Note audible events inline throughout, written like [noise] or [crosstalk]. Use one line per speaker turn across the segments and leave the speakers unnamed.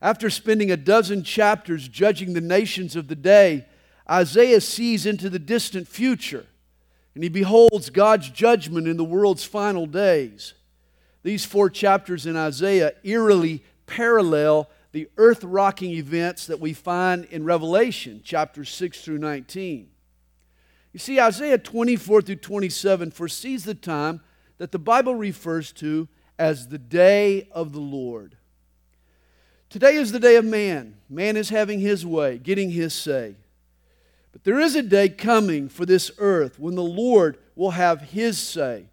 After spending a dozen chapters judging the nations of the day, Isaiah sees into the distant future and he beholds God's judgment in the world's final days. These four chapters in Isaiah eerily parallel the earth rocking events that we find in Revelation, chapters 6 through 19. You see, Isaiah 24 through 27 foresees the time that the Bible refers to as the day of the Lord. Today is the day of man. Man is having his way, getting his say. But there is a day coming for this earth when the Lord will have his say,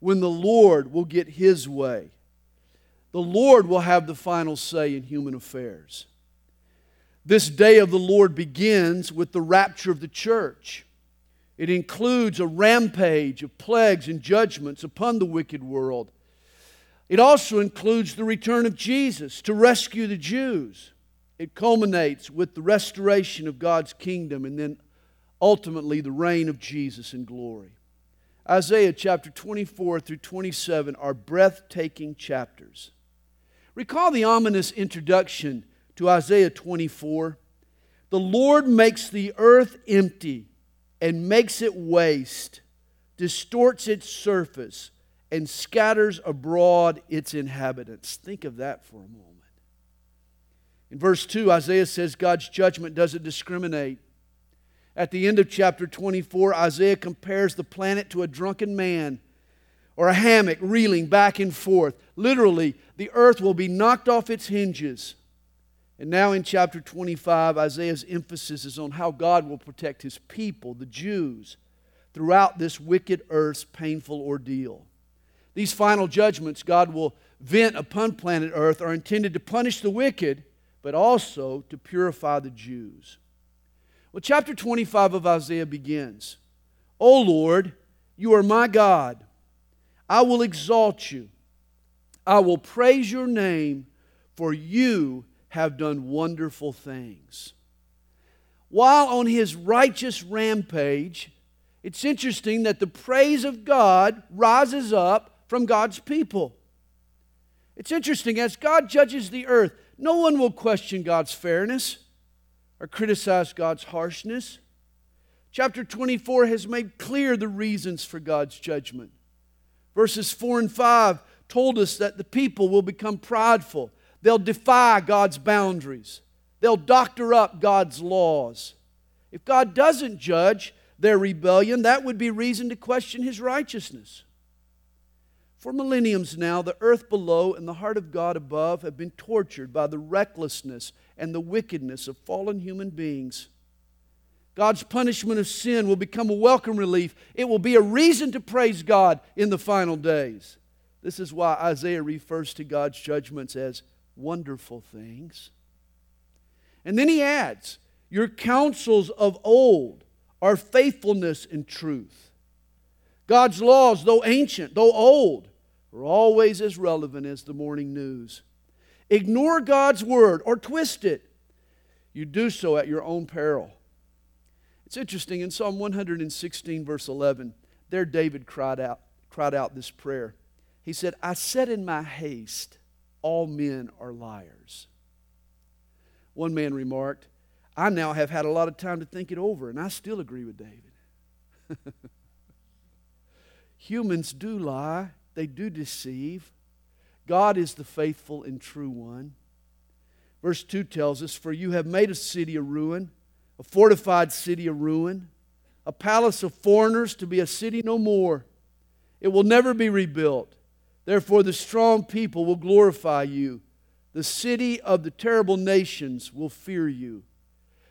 when the Lord will get his way. The Lord will have the final say in human affairs. This day of the Lord begins with the rapture of the church. It includes a rampage of plagues and judgments upon the wicked world it also includes the return of Jesus to rescue the Jews. It culminates with the restoration of God's kingdom and then ultimately the reign of Jesus in glory. Isaiah chapter 24 through 27 are breathtaking chapters. Recall the ominous introduction to Isaiah 24. The Lord makes the earth empty and makes it waste, distorts its surface and scatters abroad its inhabitants. Think of that for a moment. In verse 2, Isaiah says God's judgment doesn't discriminate. At the end of chapter 24, Isaiah compares the planet to a drunken man or a hammock reeling back and forth. Literally, the earth will be knocked off its hinges. And now in chapter 25, Isaiah's emphasis is on how God will protect his people, the Jews, throughout this wicked earth's painful ordeal. These final judgments God will vent upon planet Earth are intended to punish the wicked, but also to purify the Jews. Well, chapter 25 of Isaiah begins O Lord, you are my God. I will exalt you. I will praise your name, for you have done wonderful things. While on his righteous rampage, it's interesting that the praise of God rises up from God's people. It's interesting, as God judges the earth, no one will question God's fairness or criticize God's harshness. Chapter 24 has made clear the reasons for God's judgment. Verses 4 and 5 told us that the people will become prideful, they'll defy God's boundaries, they'll doctor up God's laws. If God doesn't judge their rebellion, that would be reason to question his righteousness. For millenniums now, the earth below and the heart of God above have been tortured by the recklessness and the wickedness of fallen human beings. God's punishment of sin will become a welcome relief. It will be a reason to praise God in the final days. This is why Isaiah refers to God's judgments as wonderful things. And then he adds, Your counsels of old are faithfulness and truth. God's laws, though ancient, though old, are always as relevant as the morning news. Ignore God's word or twist it. You do so at your own peril. It's interesting in Psalm 116, verse 11, there David cried out, cried out this prayer. He said, I said in my haste, all men are liars. One man remarked, I now have had a lot of time to think it over, and I still agree with David. [laughs] Humans do lie they do deceive. God is the faithful and true one. Verse 2 tells us, For you have made a city a ruin, a fortified city a ruin, a palace of foreigners to be a city no more. It will never be rebuilt. Therefore, the strong people will glorify you. The city of the terrible nations will fear you.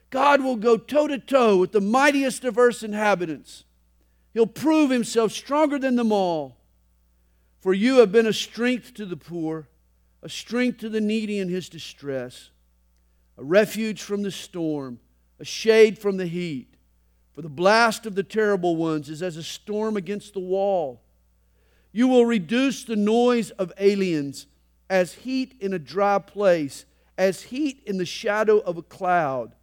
God will go toe to toe with the mightiest of earth's inhabitants. He'll prove himself stronger than them all. For you have been a strength to the poor, a strength to the needy in his distress, a refuge from the storm, a shade from the heat. For the blast of the terrible ones is as a storm against the wall. You will reduce the noise of aliens as heat in a dry place, as heat in the shadow of a cloud.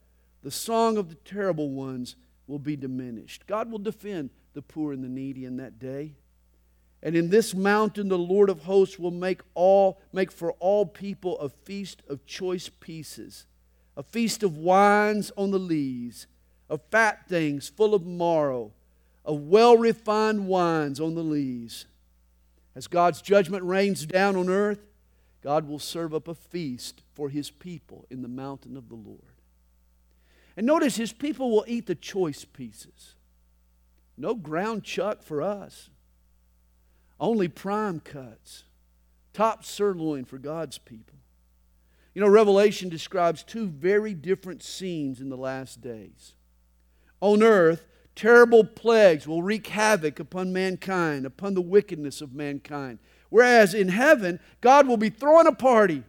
The song of the terrible ones will be diminished. God will defend the poor and the needy in that day. And in this mountain the Lord of hosts will make all make for all people a feast of choice pieces, a feast of wines on the lees, of fat things full of marrow, of well refined wines on the lees. As God's judgment rains down on earth, God will serve up a feast for his people in the mountain of the Lord. And notice his people will eat the choice pieces. No ground chuck for us. Only prime cuts. Top sirloin for God's people. You know, Revelation describes two very different scenes in the last days. On earth, terrible plagues will wreak havoc upon mankind, upon the wickedness of mankind. Whereas in heaven, God will be throwing a party.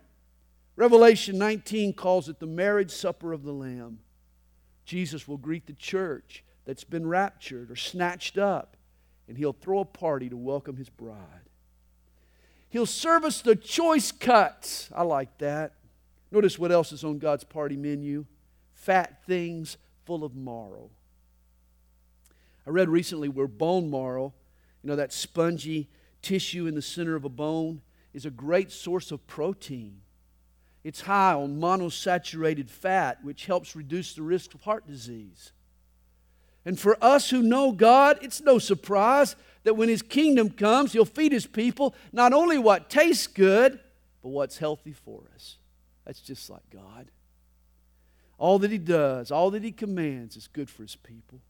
Revelation 19 calls it the marriage supper of the Lamb. Jesus will greet the church that's been raptured or snatched up and he'll throw a party to welcome his bride. He'll serve us the choice cuts. I like that. Notice what else is on God's party menu fat things full of marrow. I read recently where bone marrow, you know, that spongy tissue in the center of a bone, is a great source of protein. It's high on monosaturated fat, which helps reduce the risk of heart disease. And for us who know God, it's no surprise that when His kingdom comes, He'll feed His people not only what tastes good, but what's healthy for us. That's just like God. All that He does, all that He commands is good for His people.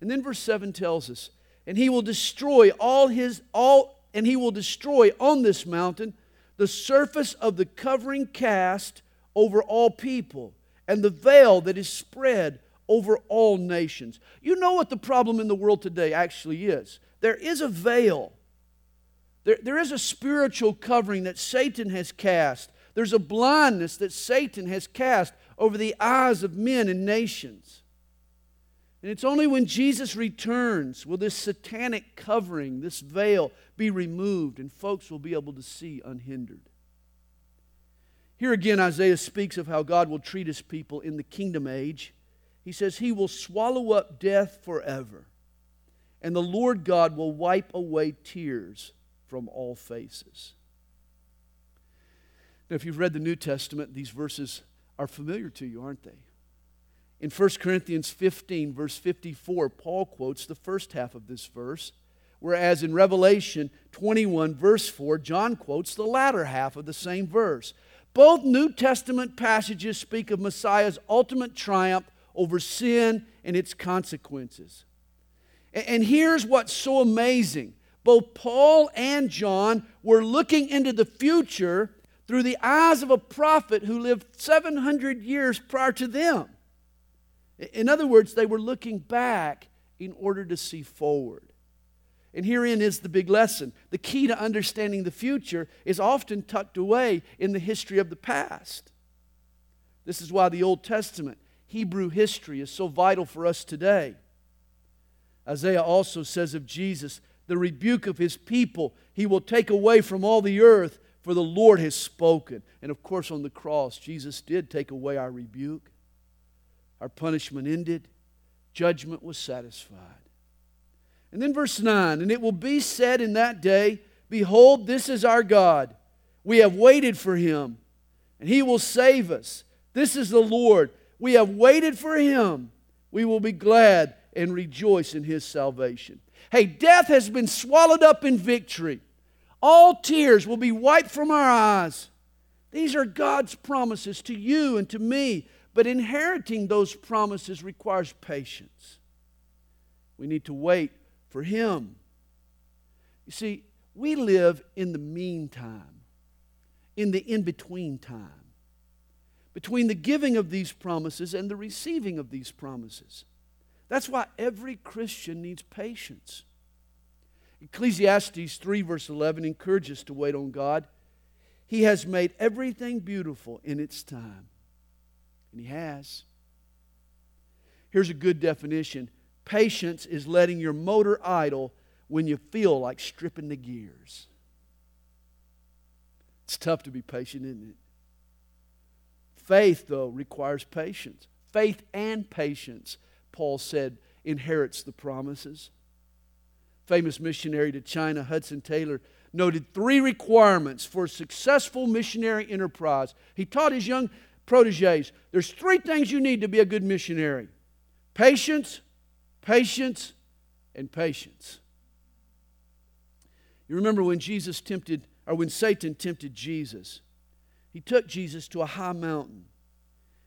And then verse 7 tells us, and He will destroy all His, all, and He will destroy on this mountain the surface of the covering cast over all people, and the veil that is spread over all nations. You know what the problem in the world today actually is? There is a veil, there, there is a spiritual covering that Satan has cast. There's a blindness that Satan has cast over the eyes of men and nations. And it's only when Jesus returns will this satanic covering, this veil, be removed and folks will be able to see unhindered. Here again, Isaiah speaks of how God will treat his people in the kingdom age he says, He will swallow up death forever, and the Lord God will wipe away tears from all faces. Now, if you've read the New Testament, these verses are familiar to you, aren't they? In 1 Corinthians 15, verse 54, Paul quotes the first half of this verse, whereas in Revelation 21, verse 4, John quotes the latter half of the same verse. Both New Testament passages speak of Messiah's ultimate triumph over sin and its consequences. And here's what's so amazing both Paul and John were looking into the future through the eyes of a prophet who lived 700 years prior to them. In other words, they were looking back in order to see forward. And herein is the big lesson. The key to understanding the future is often tucked away in the history of the past. This is why the Old Testament Hebrew history is so vital for us today. Isaiah also says of Jesus, the rebuke of his people he will take away from all the earth, for the Lord has spoken. And of course, on the cross, Jesus did take away our rebuke. Our punishment ended, judgment was satisfied. And then verse 9, and it will be said in that day, Behold, this is our God. We have waited for him, and he will save us. This is the Lord. We have waited for him. We will be glad and rejoice in his salvation. Hey, death has been swallowed up in victory. All tears will be wiped from our eyes. These are God's promises to you and to me, but inheriting those promises requires patience. We need to wait for Him. You see, we live in the meantime, in the in between time between the giving of these promises and the receiving of these promises. That's why every Christian needs patience. Ecclesiastes 3, verse 11, encourages us to wait on God. He has made everything beautiful in its time. And He has. Here's a good definition patience is letting your motor idle when you feel like stripping the gears. It's tough to be patient, isn't it? Faith, though, requires patience. Faith and patience, Paul said, inherits the promises. famous missionary to China, Hudson Taylor, noted three requirements for a successful missionary enterprise. He taught his young proteges there's three things you need to be a good missionary patience, patience, and patience. You remember when Jesus tempted, or when Satan tempted Jesus, he took Jesus to a high mountain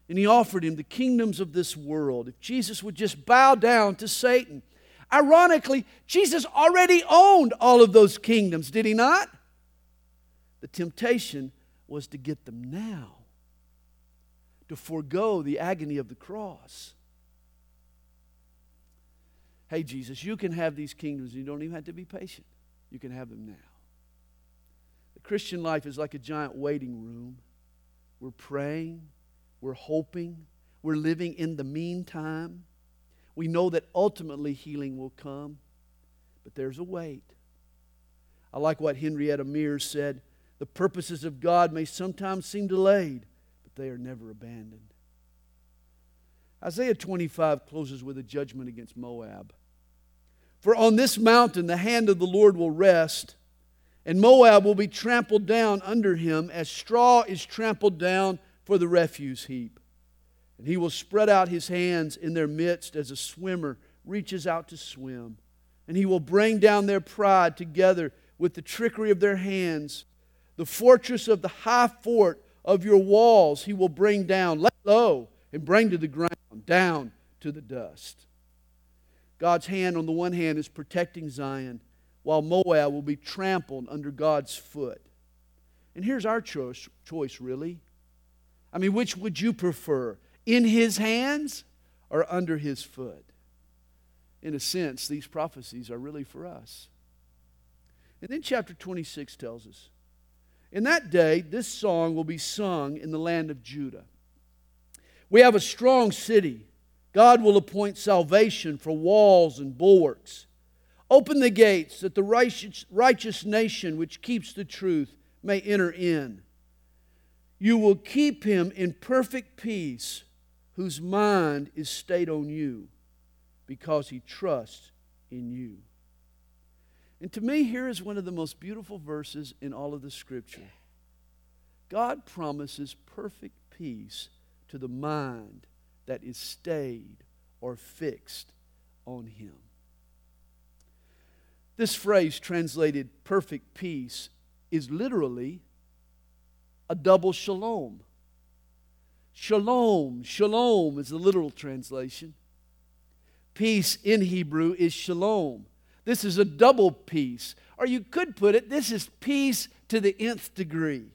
and he offered him the kingdoms of this world. If Jesus would just bow down to Satan. Ironically, Jesus already owned all of those kingdoms, did he not? The temptation was to get them now, to forego the agony of the cross. Hey, Jesus, you can have these kingdoms. You don't even have to be patient. You can have them now. Christian life is like a giant waiting room. We're praying, we're hoping, we're living in the meantime. We know that ultimately healing will come, but there's a wait. I like what Henrietta Mears said the purposes of God may sometimes seem delayed, but they are never abandoned. Isaiah 25 closes with a judgment against Moab. For on this mountain the hand of the Lord will rest, and Moab will be trampled down under him as straw is trampled down for the refuse heap. And he will spread out his hands in their midst as a swimmer reaches out to swim. And he will bring down their pride together with the trickery of their hands. The fortress of the high fort of your walls he will bring down, let low, and bring to the ground, down to the dust. God's hand, on the one hand, is protecting Zion, while Moab will be trampled under God's foot. And here's our choice, choice really. I mean, which would you prefer? In his hands or under his foot? In a sense, these prophecies are really for us. And then chapter 26 tells us In that day, this song will be sung in the land of Judah. We have a strong city. God will appoint salvation for walls and bulwarks. Open the gates that the righteous, righteous nation which keeps the truth may enter in. You will keep him in perfect peace, whose mind is stayed on you, because he trusts in you. And to me, here is one of the most beautiful verses in all of the scripture. God promises perfect peace to the mind that is stayed or fixed on him. This phrase, translated perfect peace, is literally a double shalom. Shalom, shalom is the literal translation. Peace in Hebrew is shalom. This is a double peace. Or you could put it, this is peace to the nth degree.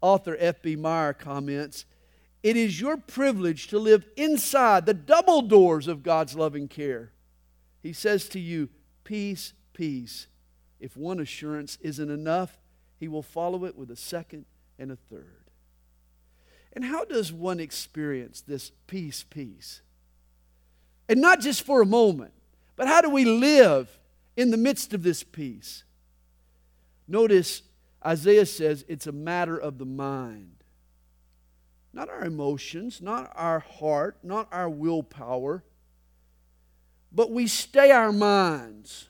Author F.B. Meyer comments It is your privilege to live inside the double doors of God's loving care. He says to you, Peace, peace. If one assurance isn't enough, he will follow it with a second and a third. And how does one experience this peace, peace? And not just for a moment, but how do we live in the midst of this peace? Notice Isaiah says it's a matter of the mind. Not our emotions, not our heart, not our willpower, but we stay our minds.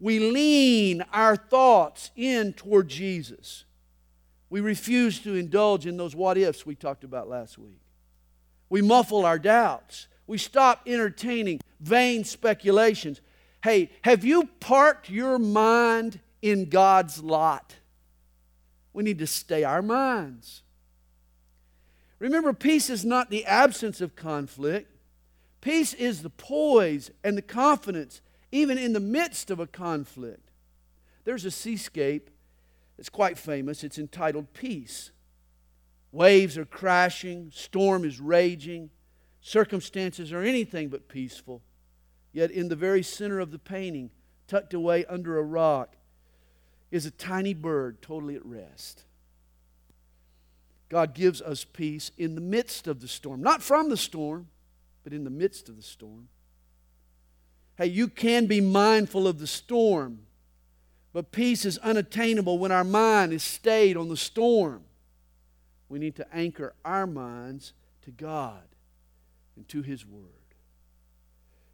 We lean our thoughts in toward Jesus. We refuse to indulge in those what ifs we talked about last week. We muffle our doubts. We stop entertaining vain speculations. Hey, have you parked your mind in God's lot? We need to stay our minds. Remember, peace is not the absence of conflict. Peace is the poise and the confidence, even in the midst of a conflict. There's a seascape it's quite famous. It's entitled Peace. Waves are crashing, storm is raging, circumstances are anything but peaceful. Yet, in the very center of the painting, tucked away under a rock, is a tiny bird totally at rest. God gives us peace in the midst of the storm, not from the storm, but in the midst of the storm. Hey, you can be mindful of the storm but peace is unattainable when our mind is stayed on the storm. We need to anchor our minds to God and to His Word.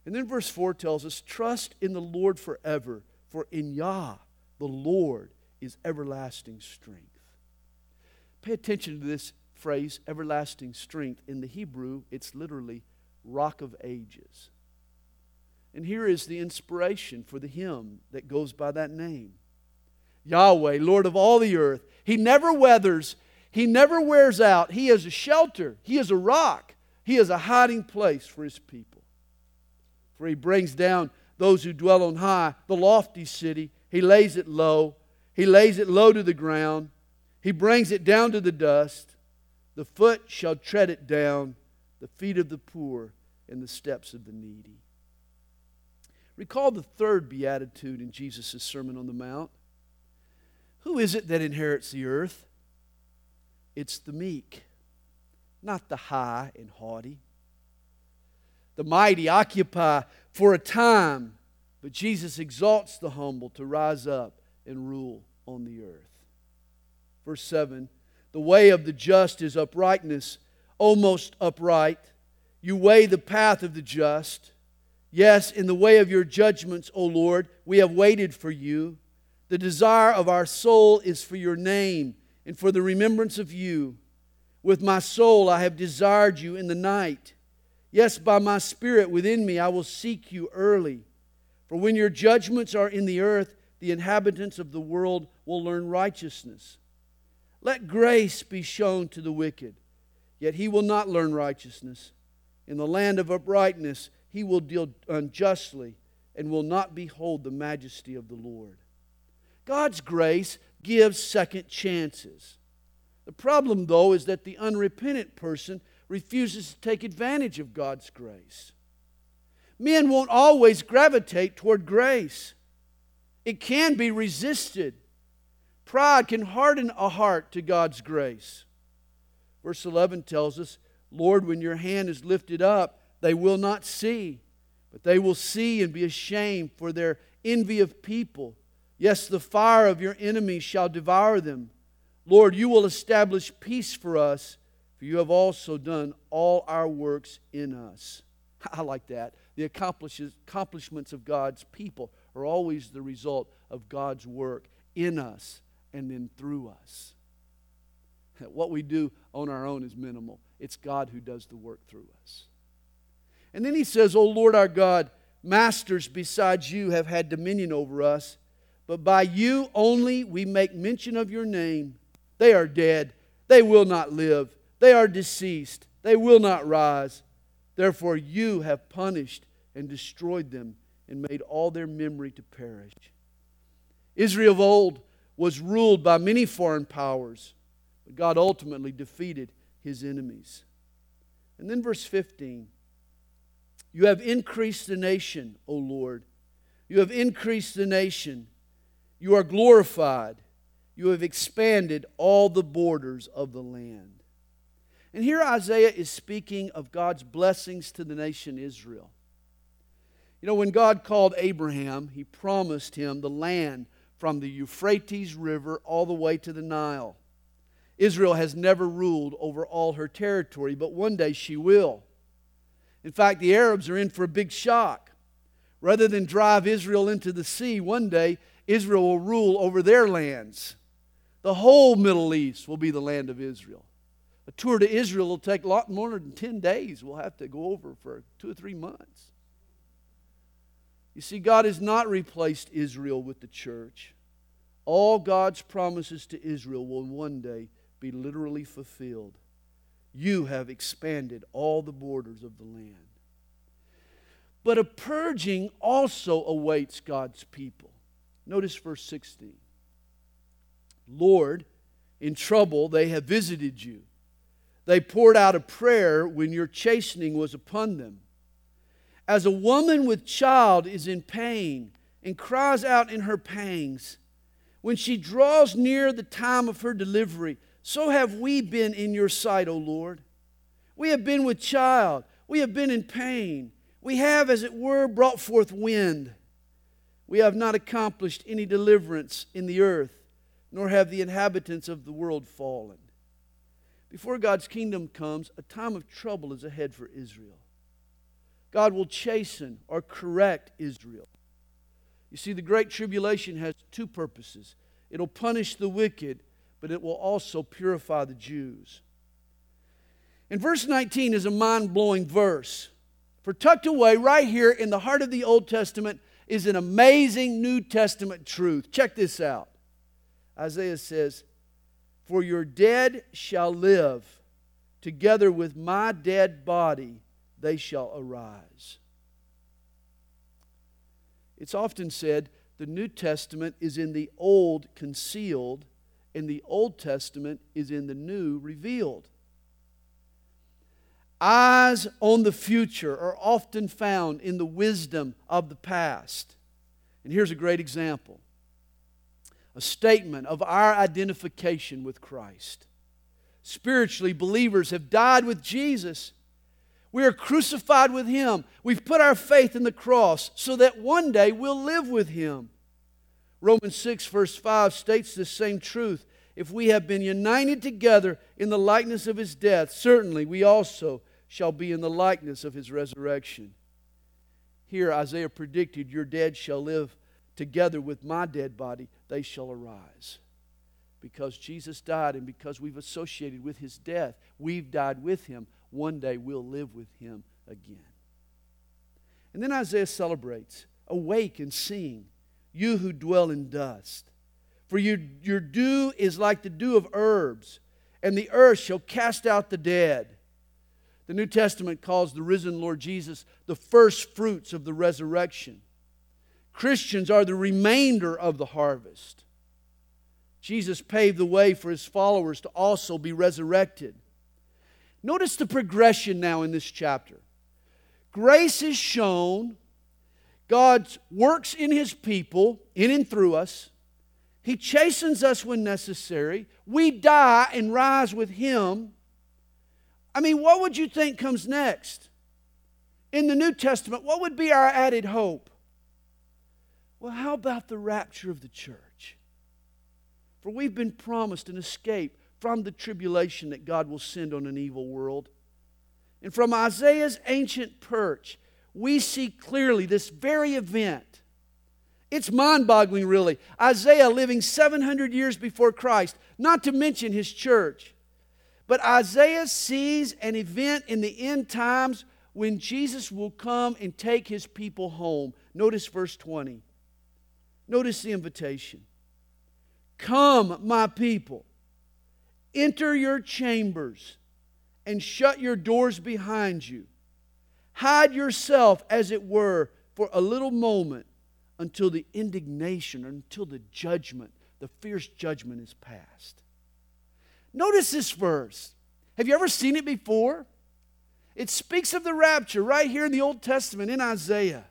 And then verse 4 tells us, Trust in the Lord forever, for in Yah, the Lord, is everlasting strength. Pay attention to this phrase, everlasting strength. In the Hebrew, it's literally rock of ages. And here is the inspiration for the hymn that goes by that name Yahweh, Lord of all the earth. He never weathers, He never wears out. He is a shelter, He is a rock, He is a hiding place for His people. For He brings down those who dwell on high, the lofty city. He lays it low, He lays it low to the ground. He brings it down to the dust. The foot shall tread it down, the feet of the poor and the steps of the needy. Recall the third beatitude in Jesus' Sermon on the Mount. Who is it that inherits the earth? It's the meek, not the high and haughty. The mighty occupy for a time, but Jesus exalts the humble to rise up and rule on the earth. Verse 7 The way of the just is uprightness, O Most Upright. You weigh the path of the just. Yes, in the way of your judgments, O Lord, we have waited for you. The desire of our soul is for your name and for the remembrance of you. With my soul I have desired you in the night. Yes, by my spirit within me I will seek you early. For when your judgments are in the earth, the inhabitants of the world will learn righteousness. Let grace be shown to the wicked, yet he will not learn righteousness. In the land of uprightness, he will deal unjustly and will not behold the majesty of the Lord. God's grace gives second chances. The problem, though, is that the unrepentant person refuses to take advantage of God's grace. Men won't always gravitate toward grace, it can be resisted. Pride can harden a heart to God's grace. Verse 11 tells us, Lord, when your hand is lifted up, they will not see, but they will see and be ashamed for their envy of people. Yes, the fire of your enemies shall devour them. Lord, you will establish peace for us, for you have also done all our works in us. [laughs] I like that. The accomplishments of God's people are always the result of God's work in us and then through us. What we do on our own is minimal. It's God who does the work through us. And then he says, O Lord our God, masters besides you have had dominion over us, but by you only we make mention of your name. They are dead. They will not live. They are deceased. They will not rise. Therefore, you have punished and destroyed them and made all their memory to perish. Israel of old was ruled by many foreign powers, but God ultimately defeated his enemies. And then, verse 15 you have increased the nation, O Lord. You have increased the nation. You are glorified. You have expanded all the borders of the land. And here Isaiah is speaking of God's blessings to the nation Israel. You know, when God called Abraham, he promised him the land from the Euphrates River all the way to the Nile. Israel has never ruled over all her territory, but one day she will. In fact, the Arabs are in for a big shock. Rather than drive Israel into the sea, one day Israel will rule over their lands. The whole Middle East will be the land of Israel. A tour to Israel will take a lot more than 10 days. We'll have to go over for two or three months. You see, God has not replaced Israel with the church. All God's promises to Israel will one day be literally fulfilled you have expanded all the borders of the land. But a purging also awaits God's people. Notice verse 16. Lord, in trouble they have visited you. They poured out a prayer when your chastening was upon them. As a woman with child is in pain and cries out in her pangs, when she draws near the time of her delivery, so have we been in your sight, O Lord. We have been with child. We have been in pain. We have, as it were, brought forth wind. We have not accomplished any deliverance in the earth, nor have the inhabitants of the world fallen. Before God's kingdom comes, a time of trouble is ahead for Israel. God will chasten or correct Israel. You see, the Great Tribulation has two purposes it'll punish the wicked, but it will also purify the Jews. And verse 19 is a mind blowing verse. For tucked away right here in the heart of the Old Testament is an amazing New Testament truth. Check this out. Isaiah says, For your dead shall live, together with my dead body they shall arise. It's often said the New Testament is in the Old concealed, and the Old Testament is in the New revealed. Eyes on the future are often found in the wisdom of the past. And here's a great example a statement of our identification with Christ. Spiritually, believers have died with Jesus. We are crucified with Him. We've put our faith in the cross so that one day we'll live with Him. Romans 6, verse 5 states the same truth. If we have been united together in the likeness of His death, certainly we also shall be in the likeness of his resurrection. Here, Isaiah predicted, Your dead shall live together with my dead body, they shall arise. Because Jesus died and because we've associated with his death, we've died with him. One day we'll live with him again. And then Isaiah celebrates Awake and sing, you who dwell in dust. For your, your dew is like the dew of herbs, and the earth shall cast out the dead. The New Testament calls the risen Lord Jesus the first fruits of the resurrection. Christians are the remainder of the harvest. Jesus paved the way for his followers to also be resurrected. Notice the progression now in this chapter. Grace is shown, God works in his people, in and through us. He chastens us when necessary. We die and rise with him. I mean, what would you think comes next? In the New Testament, what would be our added hope? Well, how about the rapture of the church? For we've been promised an escape from the tribulation that God will send on an evil world. And from Isaiah's ancient perch, we see clearly this very event. It's mind boggling, really. Isaiah living 700 years before Christ, not to mention his church. But Isaiah sees an event in the end times when Jesus will come and take his people home. Notice verse 20. Notice the invitation. Come, my people, enter your chambers and shut your doors behind you. Hide yourself, as it were, for a little moment until the indignation, until the judgment, the fierce judgment is passed. Notice this verse. Have you ever seen it before? It speaks of the rapture right here in the Old Testament in Isaiah.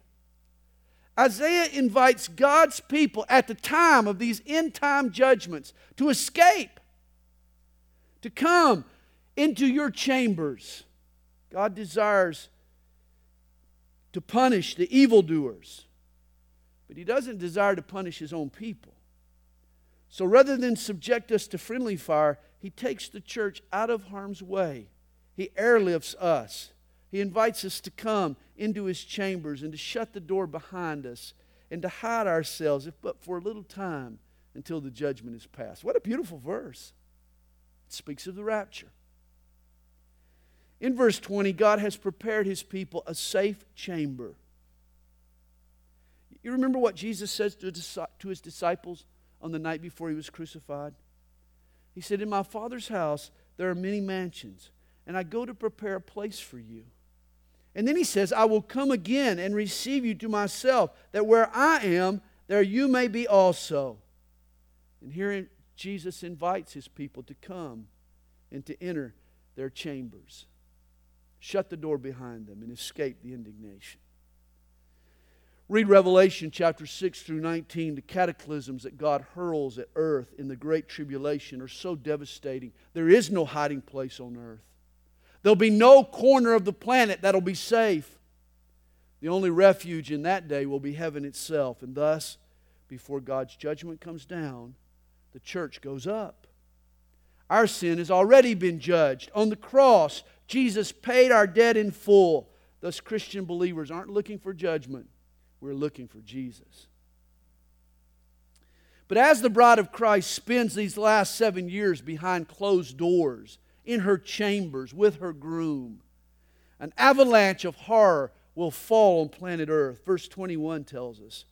Isaiah invites God's people at the time of these end time judgments to escape, to come into your chambers. God desires to punish the evildoers, but He doesn't desire to punish His own people. So rather than subject us to friendly fire, he takes the church out of harm's way. He airlifts us. He invites us to come into his chambers and to shut the door behind us and to hide ourselves, if but for a little time, until the judgment is passed. What a beautiful verse. It speaks of the rapture. In verse 20, God has prepared his people a safe chamber. You remember what Jesus says to his disciples on the night before he was crucified? He said, In my Father's house there are many mansions, and I go to prepare a place for you. And then he says, I will come again and receive you to myself, that where I am, there you may be also. And here Jesus invites his people to come and to enter their chambers, shut the door behind them, and escape the indignation. Read Revelation chapter 6 through 19. The cataclysms that God hurls at earth in the Great Tribulation are so devastating. There is no hiding place on earth. There'll be no corner of the planet that'll be safe. The only refuge in that day will be heaven itself. And thus, before God's judgment comes down, the church goes up. Our sin has already been judged. On the cross, Jesus paid our debt in full. Thus, Christian believers aren't looking for judgment, we're looking for Jesus. But as the bride of Christ spends these last seven years behind closed doors, in her chambers, with her groom, an avalanche of horror will fall on planet Earth. Verse 21 tells us.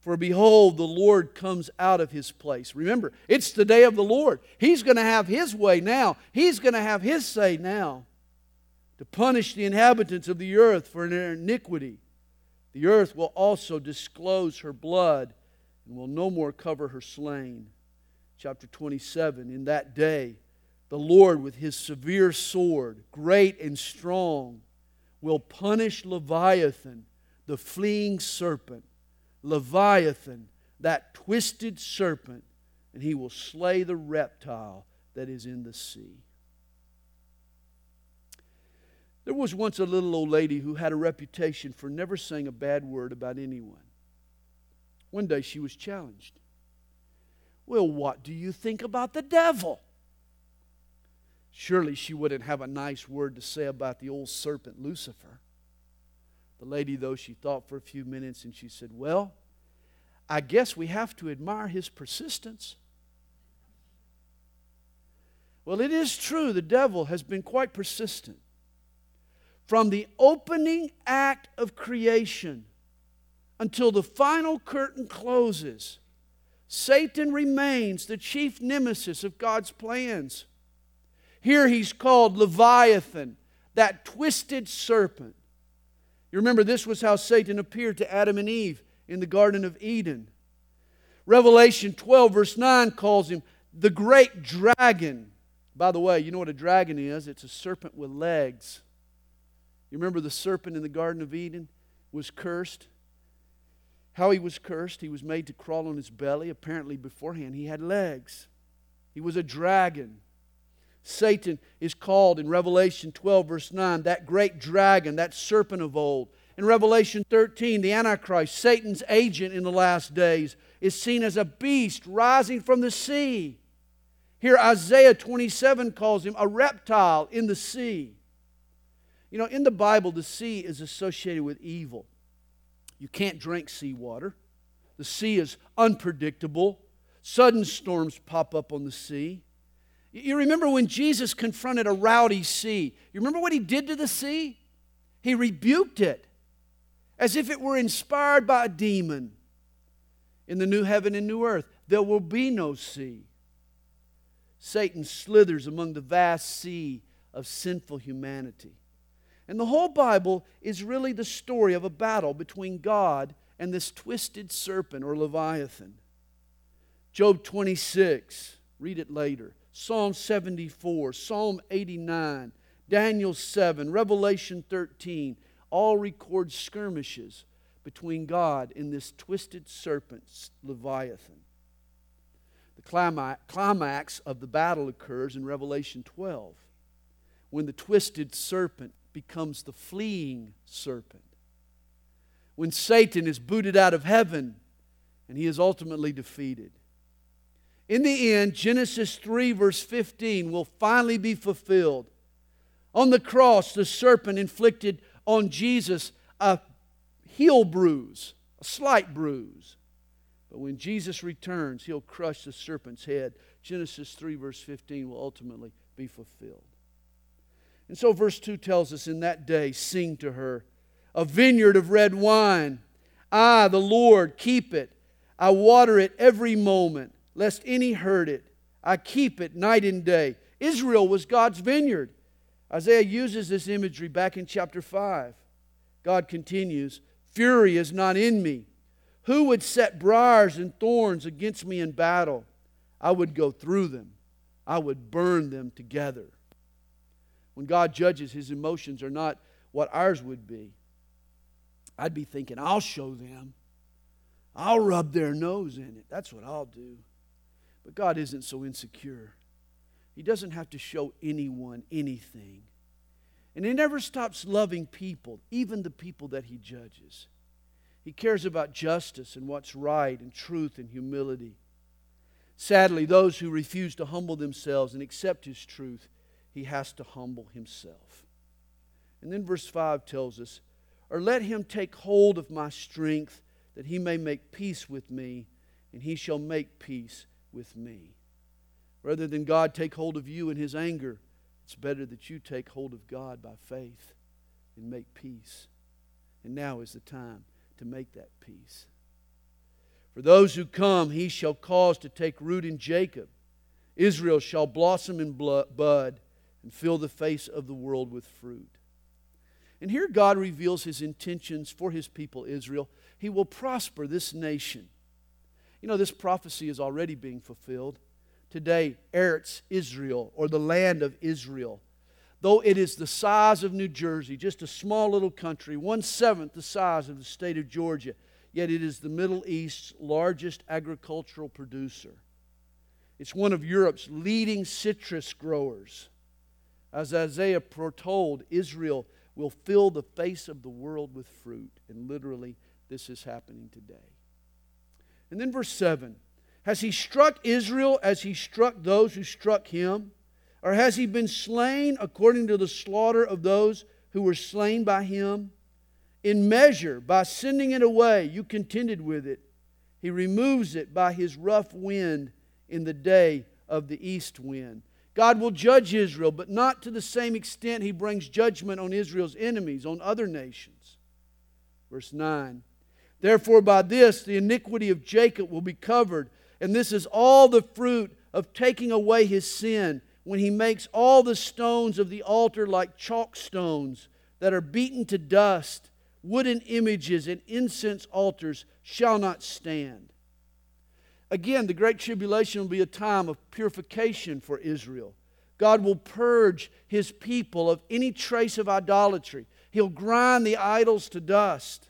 For behold, the Lord comes out of his place. Remember, it's the day of the Lord. He's going to have his way now. He's going to have his say now to punish the inhabitants of the earth for their iniquity. The earth will also disclose her blood and will no more cover her slain. Chapter 27 In that day, the Lord with his severe sword, great and strong, will punish Leviathan, the fleeing serpent, Leviathan, that twisted serpent, and he will slay the reptile that is in the sea. There was once a little old lady who had a reputation for never saying a bad word about anyone. One day she was challenged. Well, what do you think about the devil? Surely she wouldn't have a nice word to say about the old serpent Lucifer. The lady, though, she thought for a few minutes and she said, Well, I guess we have to admire his persistence. Well, it is true, the devil has been quite persistent. From the opening act of creation until the final curtain closes, Satan remains the chief nemesis of God's plans. Here he's called Leviathan, that twisted serpent. You remember, this was how Satan appeared to Adam and Eve in the Garden of Eden. Revelation 12, verse 9, calls him the great dragon. By the way, you know what a dragon is? It's a serpent with legs. You remember the serpent in the Garden of Eden was cursed? How he was cursed, he was made to crawl on his belly. Apparently, beforehand, he had legs. He was a dragon. Satan is called in Revelation 12, verse 9, that great dragon, that serpent of old. In Revelation 13, the Antichrist, Satan's agent in the last days, is seen as a beast rising from the sea. Here, Isaiah 27 calls him a reptile in the sea. You know, in the Bible, the sea is associated with evil. You can't drink seawater. The sea is unpredictable. Sudden storms pop up on the sea. You remember when Jesus confronted a rowdy sea? You remember what he did to the sea? He rebuked it as if it were inspired by a demon. In the new heaven and new earth, there will be no sea. Satan slithers among the vast sea of sinful humanity. And the whole Bible is really the story of a battle between God and this twisted serpent or Leviathan. Job 26, read it later. Psalm 74, Psalm 89, Daniel 7, Revelation 13, all record skirmishes between God and this twisted serpent, Leviathan. The climax of the battle occurs in Revelation 12 when the twisted serpent becomes the fleeing serpent. When Satan is booted out of heaven and he is ultimately defeated. In the end, Genesis 3, verse 15, will finally be fulfilled. On the cross, the serpent inflicted on Jesus a heel bruise, a slight bruise. But when Jesus returns, he'll crush the serpent's head. Genesis 3, verse 15, will ultimately be fulfilled. And so, verse 2 tells us in that day, sing to her, a vineyard of red wine. I, the Lord, keep it. I water it every moment, lest any hurt it. I keep it night and day. Israel was God's vineyard. Isaiah uses this imagery back in chapter 5. God continues, Fury is not in me. Who would set briars and thorns against me in battle? I would go through them, I would burn them together. When God judges, his emotions are not what ours would be. I'd be thinking, I'll show them. I'll rub their nose in it. That's what I'll do. But God isn't so insecure. He doesn't have to show anyone anything. And He never stops loving people, even the people that He judges. He cares about justice and what's right and truth and humility. Sadly, those who refuse to humble themselves and accept His truth he has to humble himself. And then verse 5 tells us or let him take hold of my strength, that he may make peace with me, and he shall make peace with me. Rather than God take hold of you in his anger, it's better that you take hold of God by faith and make peace. And now is the time to make that peace. For those who come, he shall cause to take root in Jacob. Israel shall blossom in bud and fill the face of the world with fruit. And here God reveals his intentions for his people Israel. He will prosper this nation. You know, this prophecy is already being fulfilled. Today, Eretz Israel, or the land of Israel, though it is the size of New Jersey, just a small little country, one seventh the size of the state of Georgia, yet it is the Middle East's largest agricultural producer. It's one of Europe's leading citrus growers. As Isaiah foretold, Israel will fill the face of the world with fruit. And literally, this is happening today. And then verse 7 Has he struck Israel as he struck those who struck him? Or has he been slain according to the slaughter of those who were slain by him? In measure, by sending it away, you contended with it. He removes it by his rough wind in the day of the east wind. God will judge Israel, but not to the same extent he brings judgment on Israel's enemies, on other nations. Verse 9 Therefore, by this the iniquity of Jacob will be covered, and this is all the fruit of taking away his sin, when he makes all the stones of the altar like chalk stones that are beaten to dust. Wooden images and incense altars shall not stand. Again, the Great Tribulation will be a time of purification for Israel. God will purge his people of any trace of idolatry. He'll grind the idols to dust.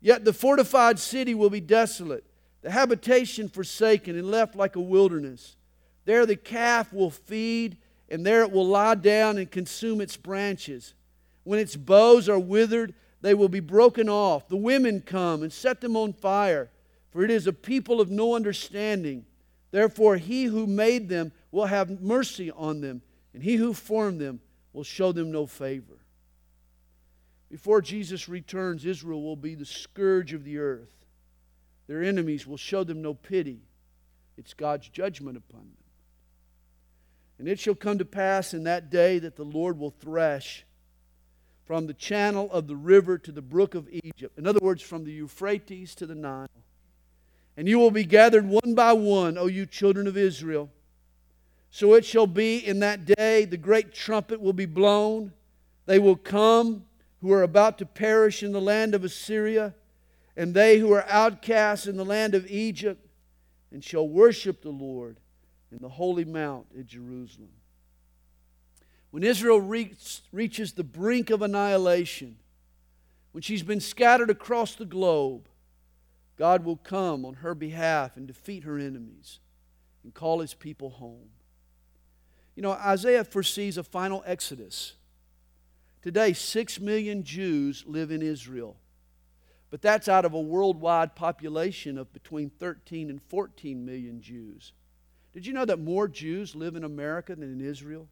Yet the fortified city will be desolate, the habitation forsaken and left like a wilderness. There the calf will feed, and there it will lie down and consume its branches. When its boughs are withered, they will be broken off. The women come and set them on fire for it is a people of no understanding. Therefore, he who made them will have mercy on them, and he who formed them will show them no favor. Before Jesus returns, Israel will be the scourge of the earth. Their enemies will show them no pity. It's God's judgment upon them. And it shall come to pass in that day that the Lord will thresh from the channel of the river to the brook of Egypt. In other words, from the Euphrates to the Nile. And you will be gathered one by one, O you children of Israel. So it shall be in that day the great trumpet will be blown. They will come who are about to perish in the land of Assyria, and they who are outcasts in the land of Egypt, and shall worship the Lord in the holy mount at Jerusalem. When Israel reach, reaches the brink of annihilation, when she's been scattered across the globe, God will come on her behalf and defeat her enemies and call his people home. You know, Isaiah foresees a final exodus. Today, six million Jews live in Israel, but that's out of a worldwide population of between 13 and 14 million Jews. Did you know that more Jews live in America than in Israel?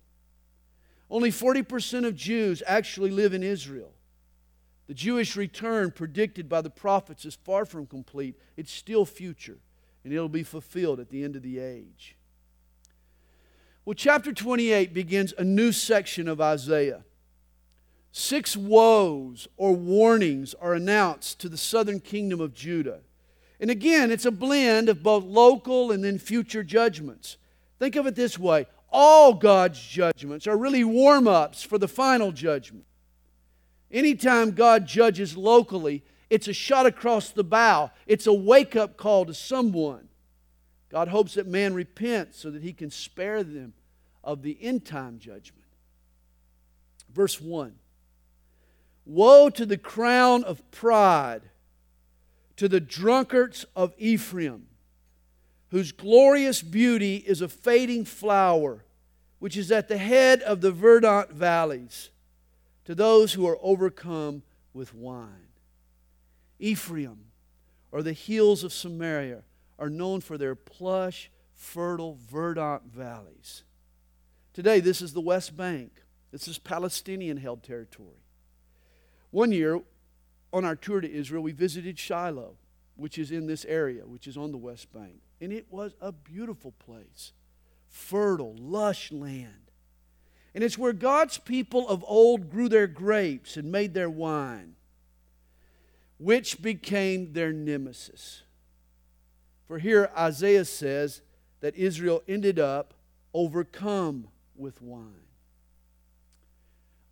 Only 40% of Jews actually live in Israel. The Jewish return predicted by the prophets is far from complete. It's still future, and it'll be fulfilled at the end of the age. Well, chapter 28 begins a new section of Isaiah. Six woes or warnings are announced to the southern kingdom of Judah. And again, it's a blend of both local and then future judgments. Think of it this way all God's judgments are really warm ups for the final judgment. Anytime God judges locally, it's a shot across the bow, it's a wake up call to someone. God hopes that man repents so that he can spare them of the end time judgment. Verse 1 Woe to the crown of pride, to the drunkards of Ephraim, whose glorious beauty is a fading flower, which is at the head of the verdant valleys to those who are overcome with wine. Ephraim, or the hills of Samaria, are known for their plush, fertile, verdant valleys. Today, this is the West Bank. This is Palestinian held territory. One year, on our tour to Israel, we visited Shiloh, which is in this area, which is on the West Bank. And it was a beautiful place, fertile, lush land. And it's where God's people of old grew their grapes and made their wine, which became their nemesis. For here Isaiah says that Israel ended up overcome with wine.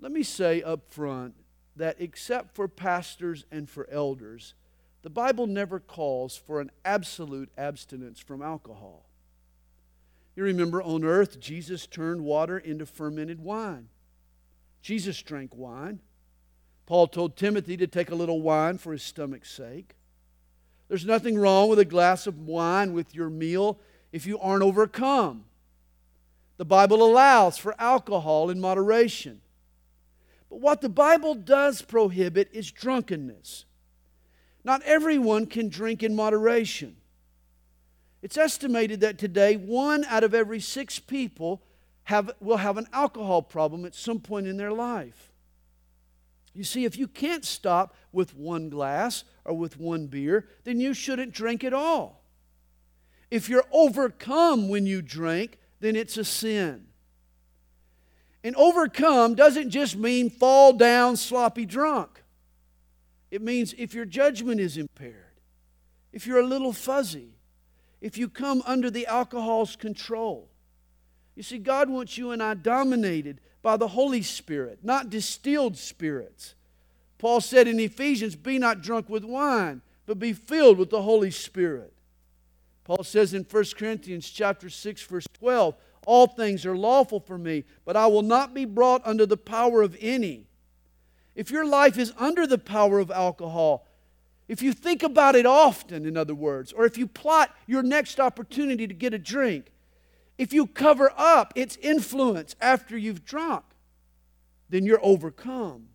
Let me say up front that except for pastors and for elders, the Bible never calls for an absolute abstinence from alcohol. You remember on earth, Jesus turned water into fermented wine. Jesus drank wine. Paul told Timothy to take a little wine for his stomach's sake. There's nothing wrong with a glass of wine with your meal if you aren't overcome. The Bible allows for alcohol in moderation. But what the Bible does prohibit is drunkenness. Not everyone can drink in moderation. It's estimated that today one out of every six people have, will have an alcohol problem at some point in their life. You see, if you can't stop with one glass or with one beer, then you shouldn't drink at all. If you're overcome when you drink, then it's a sin. And overcome doesn't just mean fall down sloppy drunk. It means if your judgment is impaired, if you're a little fuzzy, if you come under the alcohol's control. You see, God wants you and I dominated by the Holy Spirit, not distilled spirits. Paul said in Ephesians, Be not drunk with wine, but be filled with the Holy Spirit. Paul says in 1 Corinthians chapter 6, verse 12, All things are lawful for me, but I will not be brought under the power of any. If your life is under the power of alcohol, if you think about it often, in other words, or if you plot your next opportunity to get a drink, if you cover up its influence after you've drunk, then you're overcome.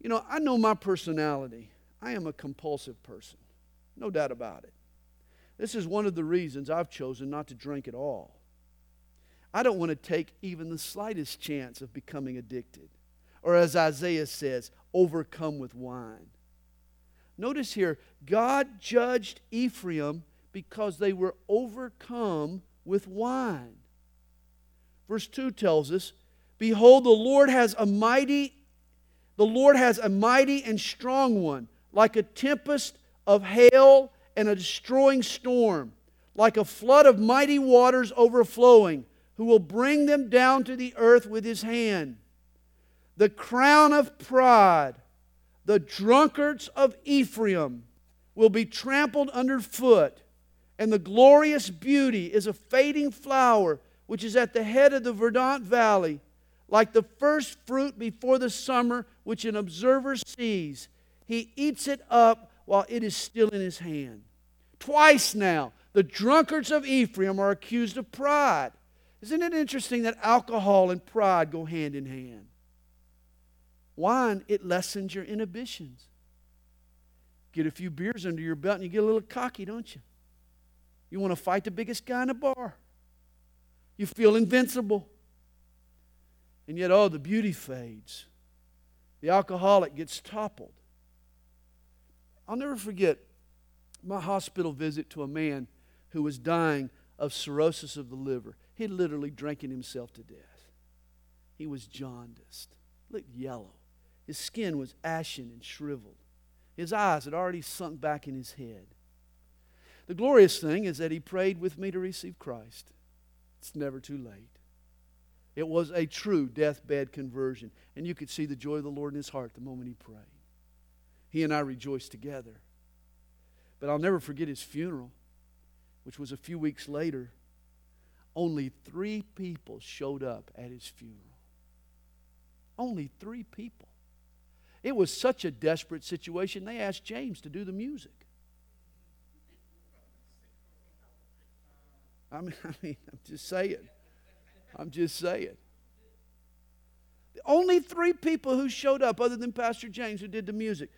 You know, I know my personality. I am a compulsive person, no doubt about it. This is one of the reasons I've chosen not to drink at all. I don't want to take even the slightest chance of becoming addicted, or as Isaiah says, overcome with wine. Notice here, God judged Ephraim because they were overcome with wine. Verse 2 tells us, Behold, the Lord has a mighty, the Lord has a mighty and strong one, like a tempest of hail and a destroying storm, like a flood of mighty waters overflowing, who will bring them down to the earth with his hand. The crown of pride the drunkards of Ephraim will be trampled underfoot, and the glorious beauty is a fading flower which is at the head of the verdant valley, like the first fruit before the summer which an observer sees. He eats it up while it is still in his hand. Twice now, the drunkards of Ephraim are accused of pride. Isn't it interesting that alcohol and pride go hand in hand? Wine, it lessens your inhibitions. Get a few beers under your belt and you get a little cocky, don't you? You want to fight the biggest guy in the bar. You feel invincible. And yet, oh, the beauty fades. The alcoholic gets toppled. I'll never forget my hospital visit to a man who was dying of cirrhosis of the liver. He literally drinking himself to death. He was jaundiced, looked yellow. His skin was ashen and shriveled. His eyes had already sunk back in his head. The glorious thing is that he prayed with me to receive Christ. It's never too late. It was a true deathbed conversion, and you could see the joy of the Lord in his heart the moment he prayed. He and I rejoiced together. But I'll never forget his funeral, which was a few weeks later. Only three people showed up at his funeral. Only three people. It was such a desperate situation, they asked James to do the music. I mean, [laughs] I mean, I'm just saying. I'm just saying. The only three people who showed up, other than Pastor James, who did the music,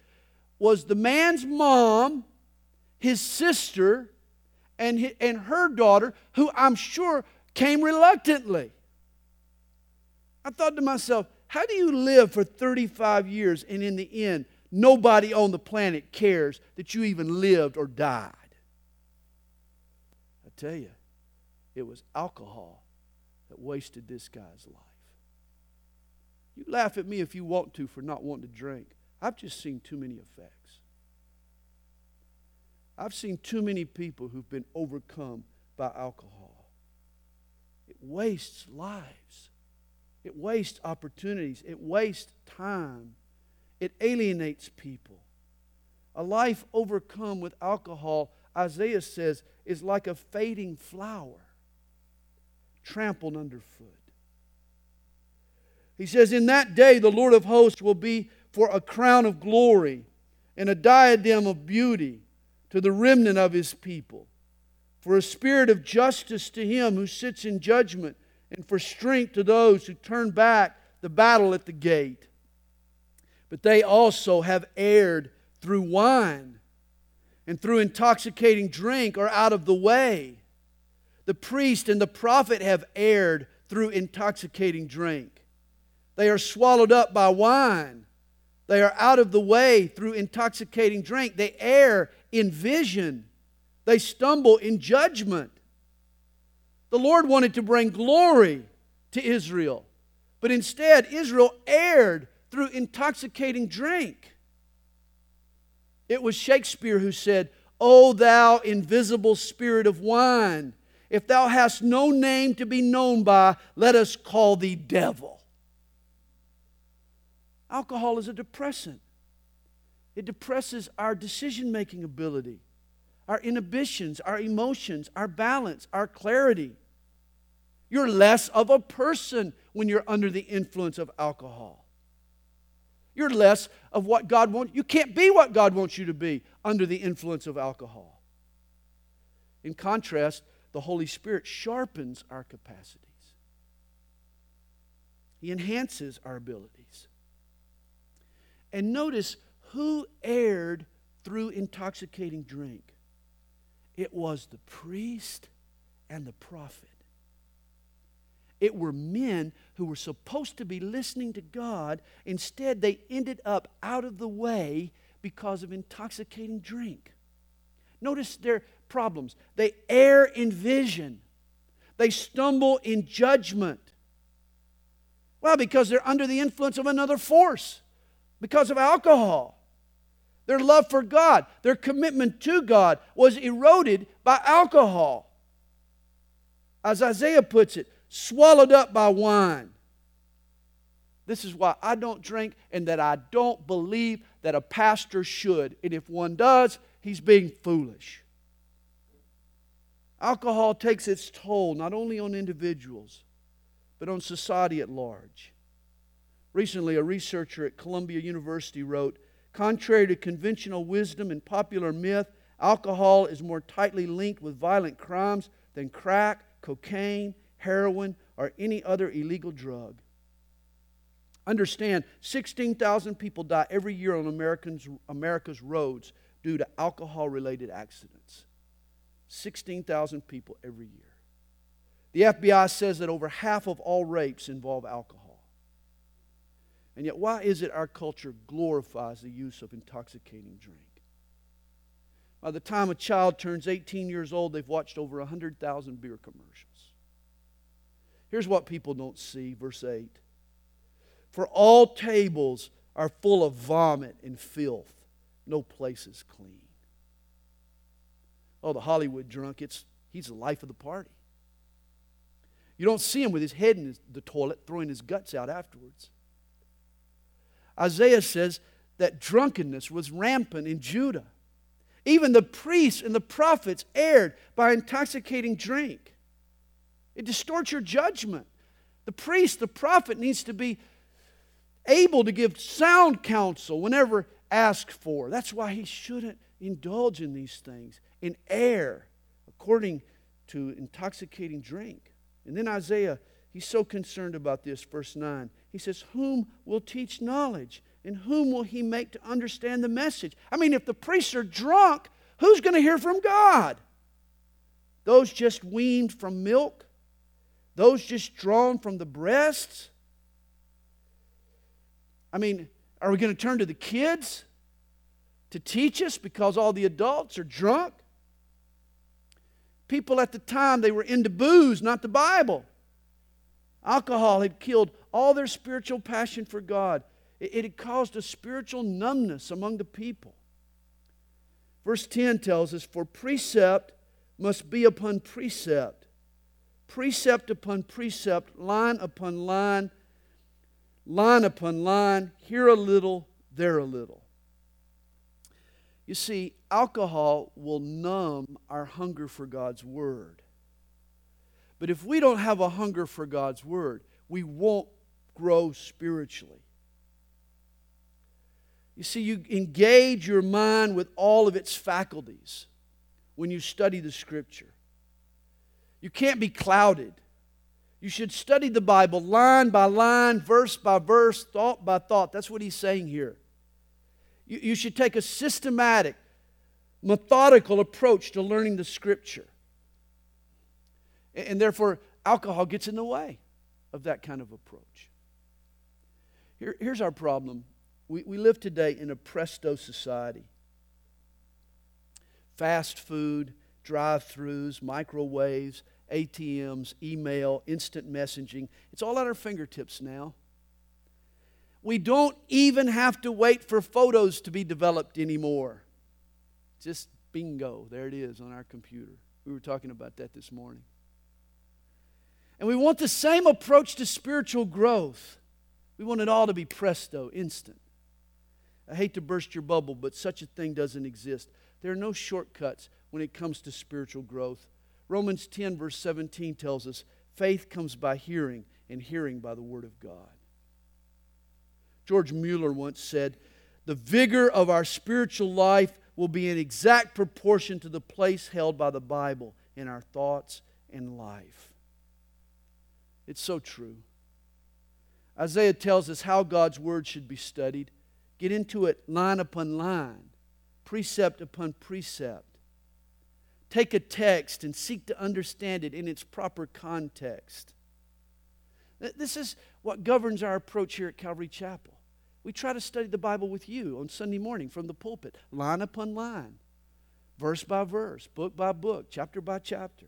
was the man's mom, his sister, and, his, and her daughter, who I'm sure came reluctantly. I thought to myself, How do you live for 35 years and in the end, nobody on the planet cares that you even lived or died? I tell you, it was alcohol that wasted this guy's life. You laugh at me if you want to for not wanting to drink. I've just seen too many effects. I've seen too many people who've been overcome by alcohol. It wastes lives, it wastes opportunities, it wastes time, it alienates people. A life overcome with alcohol, Isaiah says, is like a fading flower trampled underfoot. He says, In that day the Lord of hosts will be for a crown of glory and a diadem of beauty to the remnant of his people, for a spirit of justice to him who sits in judgment, and for strength to those who turn back the battle at the gate. But they also have erred through wine and through intoxicating drink are out of the way. The priest and the prophet have erred through intoxicating drink. They are swallowed up by wine. They are out of the way through intoxicating drink. They err in vision. They stumble in judgment. The Lord wanted to bring glory to Israel, but instead, Israel erred through intoxicating drink. It was Shakespeare who said, O thou invisible spirit of wine, if thou hast no name to be known by, let us call thee devil. Alcohol is a depressant. It depresses our decision making ability, our inhibitions, our emotions, our balance, our clarity. You're less of a person when you're under the influence of alcohol. You're less of what God wants. You can't be what God wants you to be under the influence of alcohol. In contrast, the Holy Spirit sharpens our capacities, He enhances our abilities. And notice who erred through intoxicating drink? It was the priest and the prophet. It were men who were supposed to be listening to God. Instead, they ended up out of the way because of intoxicating drink. Notice their problems. They err in vision, they stumble in judgment. Well, because they're under the influence of another force, because of alcohol. Their love for God, their commitment to God was eroded by alcohol. As Isaiah puts it, swallowed up by wine. This is why I don't drink and that I don't believe that a pastor should. And if one does, he's being foolish. Alcohol takes its toll not only on individuals, but on society at large. Recently, a researcher at Columbia University wrote Contrary to conventional wisdom and popular myth, alcohol is more tightly linked with violent crimes than crack, cocaine, heroin, or any other illegal drug. Understand, 16,000 people die every year on Americans, America's roads due to alcohol related accidents. 16,000 people every year. The FBI says that over half of all rapes involve alcohol. And yet, why is it our culture glorifies the use of intoxicating drink? By the time a child turns 18 years old, they've watched over 100,000 beer commercials. Here's what people don't see, verse 8. For all tables are full of vomit and filth, no place is clean. Oh, the Hollywood drunk, it's, he's the life of the party. You don't see him with his head in the toilet throwing his guts out afterwards. Isaiah says that drunkenness was rampant in Judah. Even the priests and the prophets erred by intoxicating drink. It distorts your judgment. The priest, the prophet, needs to be able to give sound counsel whenever asked for. That's why he shouldn't indulge in these things, in err, according to intoxicating drink. And then Isaiah, he's so concerned about this, verse 9. He says, Whom will teach knowledge? And whom will he make to understand the message? I mean, if the priests are drunk, who's going to hear from God? Those just weaned from milk? Those just drawn from the breast? I mean, are we going to turn to the kids to teach us because all the adults are drunk? People at the time, they were into booze, not the Bible. Alcohol had killed all their spiritual passion for God. It, it had caused a spiritual numbness among the people. Verse 10 tells us, For precept must be upon precept, precept upon precept, line upon line, line upon line, here a little, there a little. You see, alcohol will numb our hunger for God's Word. But if we don't have a hunger for God's Word, we won't grow spiritually. You see, you engage your mind with all of its faculties when you study the Scripture. You can't be clouded. You should study the Bible line by line, verse by verse, thought by thought. That's what he's saying here. You, you should take a systematic, methodical approach to learning the Scripture. And, and therefore, alcohol gets in the way of that kind of approach. Here, here's our problem we, we live today in a presto society. Fast food, drive throughs, microwaves, ATMs, email, instant messaging. It's all at our fingertips now. We don't even have to wait for photos to be developed anymore. Just bingo, there it is on our computer. We were talking about that this morning. And we want the same approach to spiritual growth. We want it all to be presto, instant. I hate to burst your bubble, but such a thing doesn't exist. There are no shortcuts when it comes to spiritual growth. Romans 10, verse 17 tells us faith comes by hearing, and hearing by the Word of God. George Mueller once said, The vigor of our spiritual life will be in exact proportion to the place held by the Bible in our thoughts and life. It's so true. Isaiah tells us how God's Word should be studied. Get into it line upon line, precept upon precept. Take a text and seek to understand it in its proper context. This is what governs our approach here at Calvary Chapel. We try to study the Bible with you on Sunday morning from the pulpit, line upon line, verse by verse, book by book, chapter by chapter.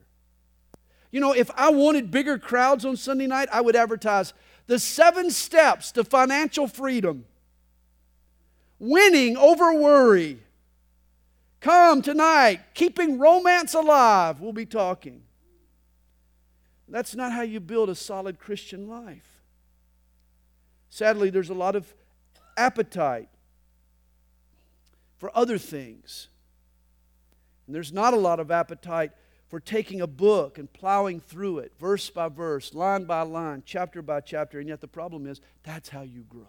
You know, if I wanted bigger crowds on Sunday night, I would advertise the seven steps to financial freedom winning over worry. Come tonight, keeping romance alive. We'll be talking. That's not how you build a solid Christian life. Sadly, there's a lot of appetite for other things. And there's not a lot of appetite for taking a book and plowing through it, verse by verse, line by line, chapter by chapter. And yet the problem is that's how you grow.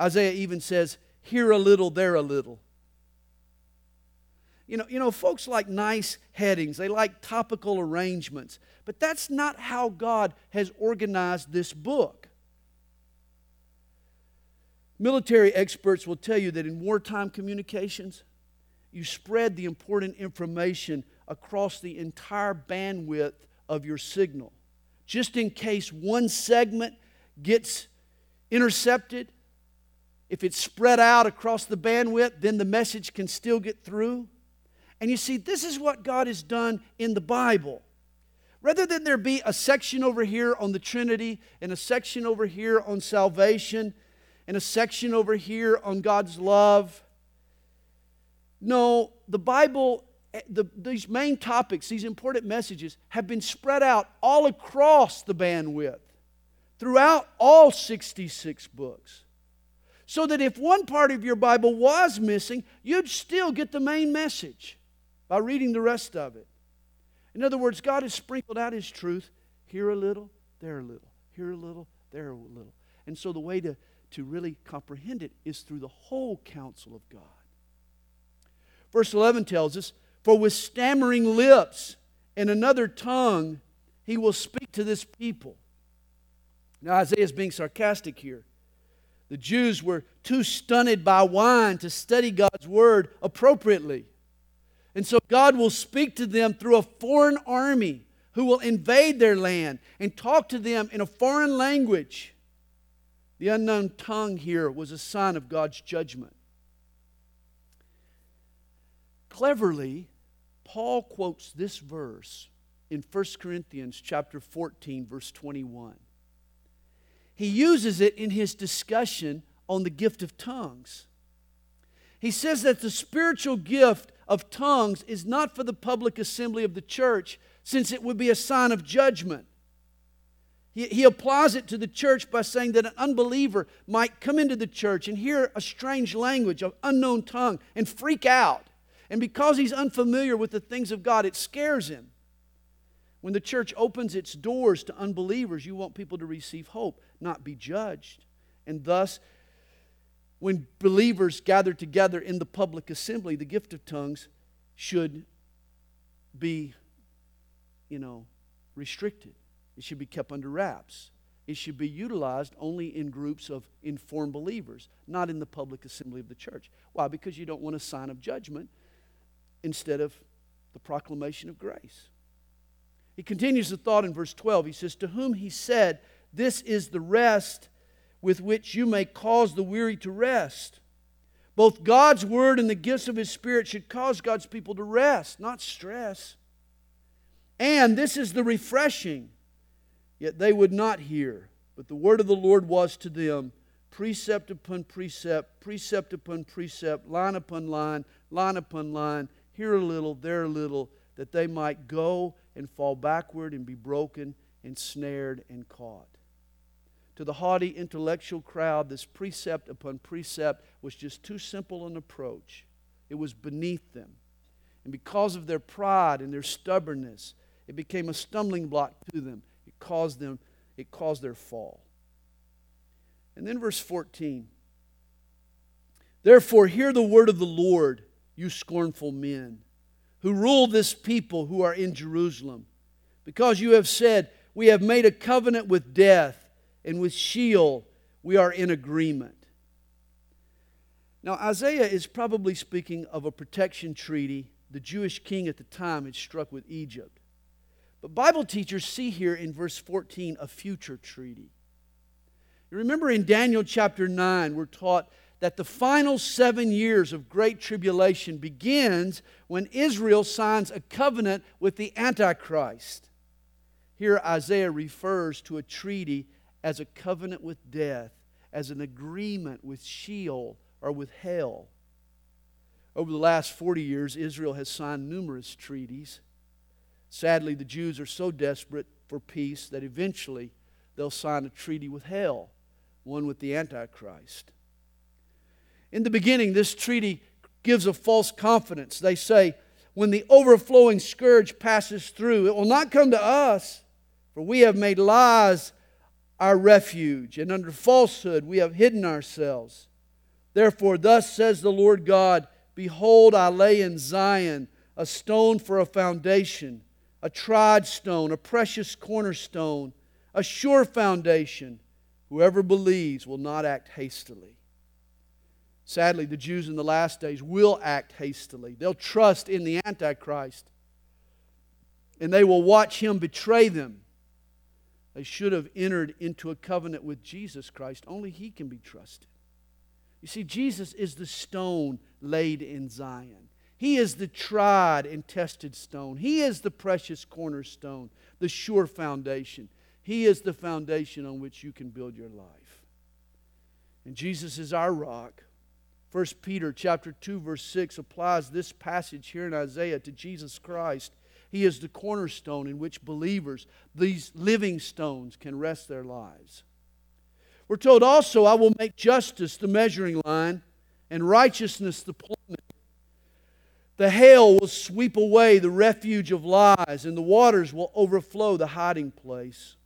Isaiah even says, here a little, there a little. You know, you know, folks like nice headings, they like topical arrangements, but that's not how God has organized this book. Military experts will tell you that in wartime communications, you spread the important information across the entire bandwidth of your signal. Just in case one segment gets intercepted, if it's spread out across the bandwidth, then the message can still get through. And you see, this is what God has done in the Bible. Rather than there be a section over here on the Trinity, and a section over here on salvation, and a section over here on God's love, no, the Bible, eh, the, these main topics, these important messages, have been spread out all across the bandwidth throughout all 66 books so that if one part of your Bible was missing, you'd still get the main message by reading the rest of it. In other words, God has sprinkled out His truth here a little, there a little, here a little, there a little. And so the way to, to really comprehend it is through the whole counsel of God. Verse 11 tells us, For with stammering lips and another tongue he will speak to this people. Now, Isaiah is being sarcastic here. The Jews were too stunted by wine to study God's word appropriately. And so God will speak to them through a foreign army who will invade their land and talk to them in a foreign language. The unknown tongue here was a sign of God's judgment. Cleverly, Paul quotes this verse in 1 Corinthians chapter 14 verse 21. He uses it in his discussion on the gift of tongues. He says that the spiritual gift of tongues is not for the public assembly of the church, since it would be a sign of judgment. He, he applies it to the church by saying that an unbeliever might come into the church and hear a strange language, an unknown tongue, and freak out. And because he's unfamiliar with the things of God, it scares him. When the church opens its doors to unbelievers, you want people to receive hope, not be judged. And thus, when believers gather together in the public assembly, the gift of tongues should be, you know, restricted. It should be kept under wraps. It should be utilized only in groups of informed believers, not in the public assembly of the church. Why? Because you don't want a sign of judgment instead of the proclamation of grace. He continues the thought in verse 12. He says, To whom he said, This is the rest with which you may cause the weary to rest. Both God's word and the gifts of his spirit should cause God's people to rest, not stress. And this is the refreshing. Yet they would not hear. But the word of the Lord was to them precept upon precept, precept upon precept, line upon line, line upon line, here a little, there a little, that they might go and fall backward and be broken and snared and caught. To the haughty intellectual crowd, this precept upon precept was just too simple an approach. It was beneath them. And because of their pride and their stubbornness, it became a stumbling block to them. It caused them, it caused their fall. And then verse 14. Therefore, hear the word of the Lord you scornful men, who rule this people who are in Jerusalem. Because you have said, We have made a covenant with death, and with Sheol we are in agreement. Now, Isaiah is probably speaking of a protection treaty the Jewish king at the time had struck with Egypt. But Bible teachers see here in verse 14 a future treaty. You remember in Daniel chapter 9, we're taught that the final seven years of great tribulation begins when Israel signs a covenant with the Antichrist. Here, Isaiah refers to a treaty as a covenant with death, as an agreement with Sheol or with hell. Over the last 40 years, Israel has signed numerous treaties. Sadly, the Jews are so desperate for peace that eventually they'll sign a treaty with hell, one with the Antichrist. In the beginning, this treaty gives a false confidence. They say, when the overflowing scourge passes through, it will not come to us, for we have made lies our refuge, and under falsehood we have hidden ourselves. Therefore, thus says the Lord God Behold, I lay in Zion a stone for a foundation, a tried stone, a precious cornerstone, a sure foundation. Whoever believes will not act hastily. Sadly, the Jews in the last days will act hastily. They'll trust in the Antichrist and they will watch him betray them. They should have entered into a covenant with Jesus Christ. Only he can be trusted. You see, Jesus is the stone laid in Zion. He is the tried and tested stone. He is the precious cornerstone, the sure foundation. He is the foundation on which you can build your life. And Jesus is our rock. 1 Peter chapter 2 verse 6 applies this passage here in Isaiah to Jesus Christ. He is the cornerstone in which believers, these living stones, can rest their lives. We're told also, I will make justice the measuring line and righteousness the plummet. The hail will sweep away the refuge of lies, and the waters will overflow the hiding place.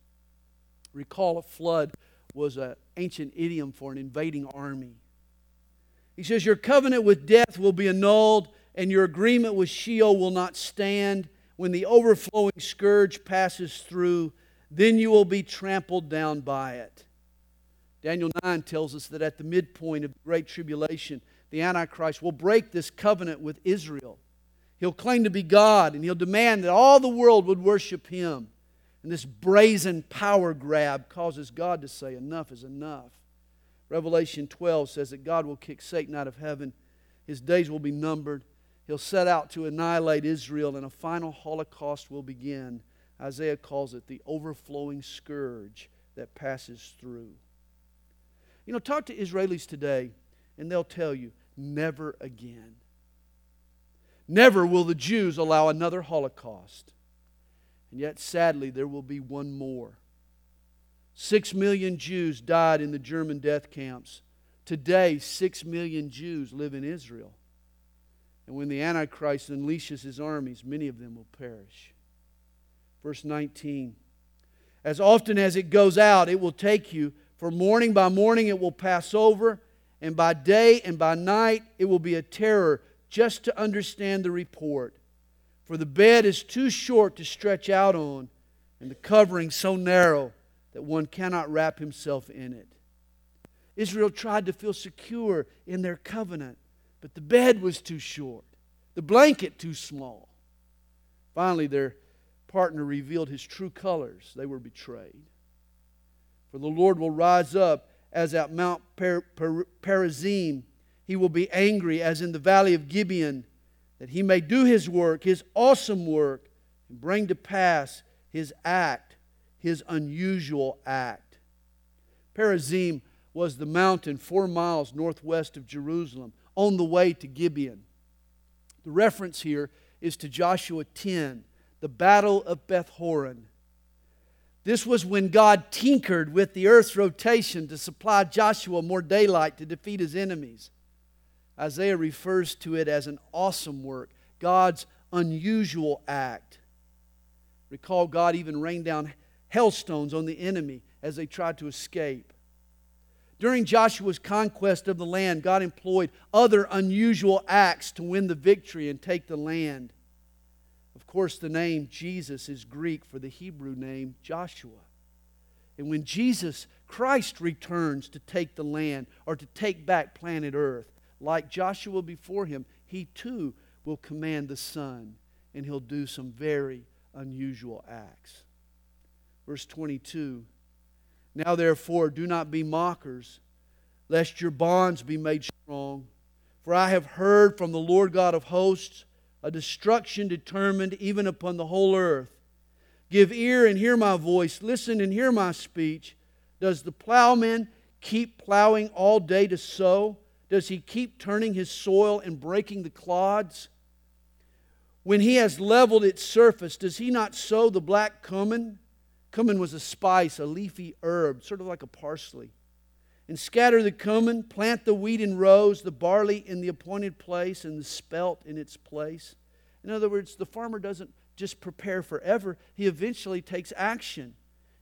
Recall a flood was an ancient idiom for an invading army. He says, Your covenant with death will be annulled, and your agreement with Sheol will not stand. When the overflowing scourge passes through, then you will be trampled down by it. Daniel 9 tells us that at the midpoint of the Great Tribulation, the Antichrist will break this covenant with Israel. He'll claim to be God, and he'll demand that all the world would worship him. And this brazen power grab causes God to say, Enough is enough. Revelation 12 says that God will kick Satan out of heaven. His days will be numbered. He'll set out to annihilate Israel, and a final Holocaust will begin. Isaiah calls it the overflowing scourge that passes through. You know, talk to Israelis today, and they'll tell you never again. Never will the Jews allow another Holocaust. And yet, sadly, there will be one more. Six million Jews died in the German death camps. Today, six million Jews live in Israel. And when the Antichrist unleashes his armies, many of them will perish. Verse 19 As often as it goes out, it will take you, for morning by morning it will pass over, and by day and by night it will be a terror just to understand the report. For the bed is too short to stretch out on, and the covering so narrow that one cannot wrap himself in it. Israel tried to feel secure in their covenant, but the bed was too short, the blanket too small. Finally, their partner revealed his true colors. They were betrayed. For the Lord will rise up as at Mount per- per- Perazim. He will be angry as in the valley of Gibeon, that he may do his work, his awesome work, and bring to pass his act his unusual act. Perazim was the mountain four miles northwest of Jerusalem on the way to Gibeon. The reference here is to Joshua 10, the Battle of Beth Horon. This was when God tinkered with the earth's rotation to supply Joshua more daylight to defeat his enemies. Isaiah refers to it as an awesome work, God's unusual act. Recall, God even rained down hailstones on the enemy as they tried to escape. During Joshua's conquest of the land, God employed other unusual acts to win the victory and take the land. Of course, the name Jesus is Greek for the Hebrew name Joshua. And when Jesus Christ returns to take the land or to take back planet Earth, like Joshua before him, he too will command the sun and he'll do some very unusual acts. Verse 22 Now therefore, do not be mockers, lest your bonds be made strong. For I have heard from the Lord God of hosts a destruction determined even upon the whole earth. Give ear and hear my voice, listen and hear my speech. Does the plowman keep plowing all day to sow? Does he keep turning his soil and breaking the clods? When he has leveled its surface, does he not sow the black cumin? Cumin was a spice, a leafy herb, sort of like a parsley. And scatter the cumin, plant the wheat in rows, the barley in the appointed place, and the spelt in its place. In other words, the farmer doesn't just prepare forever, he eventually takes action.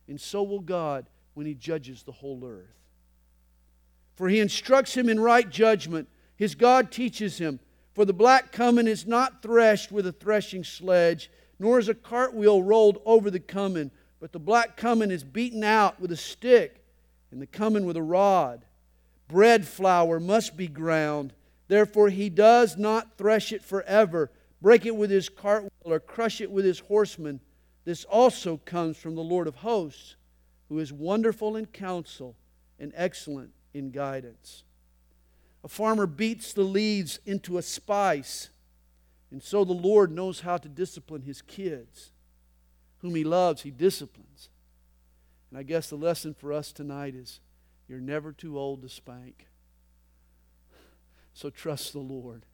And so will God when he judges the whole earth. For he instructs him in right judgment. His God teaches him. For the black cumin is not threshed with a threshing sledge, nor is a cartwheel rolled over the cumin but the black cumin is beaten out with a stick, and the cumin with a rod. Bread flour must be ground. Therefore, he does not thresh it forever, break it with his cartwheel, or crush it with his horsemen. This also comes from the Lord of hosts, who is wonderful in counsel and excellent in guidance. A farmer beats the leaves into a spice, and so the Lord knows how to discipline his kids whom he loves, he disciplines. And I guess the lesson for us tonight is you're never too old to spank. So trust the Lord.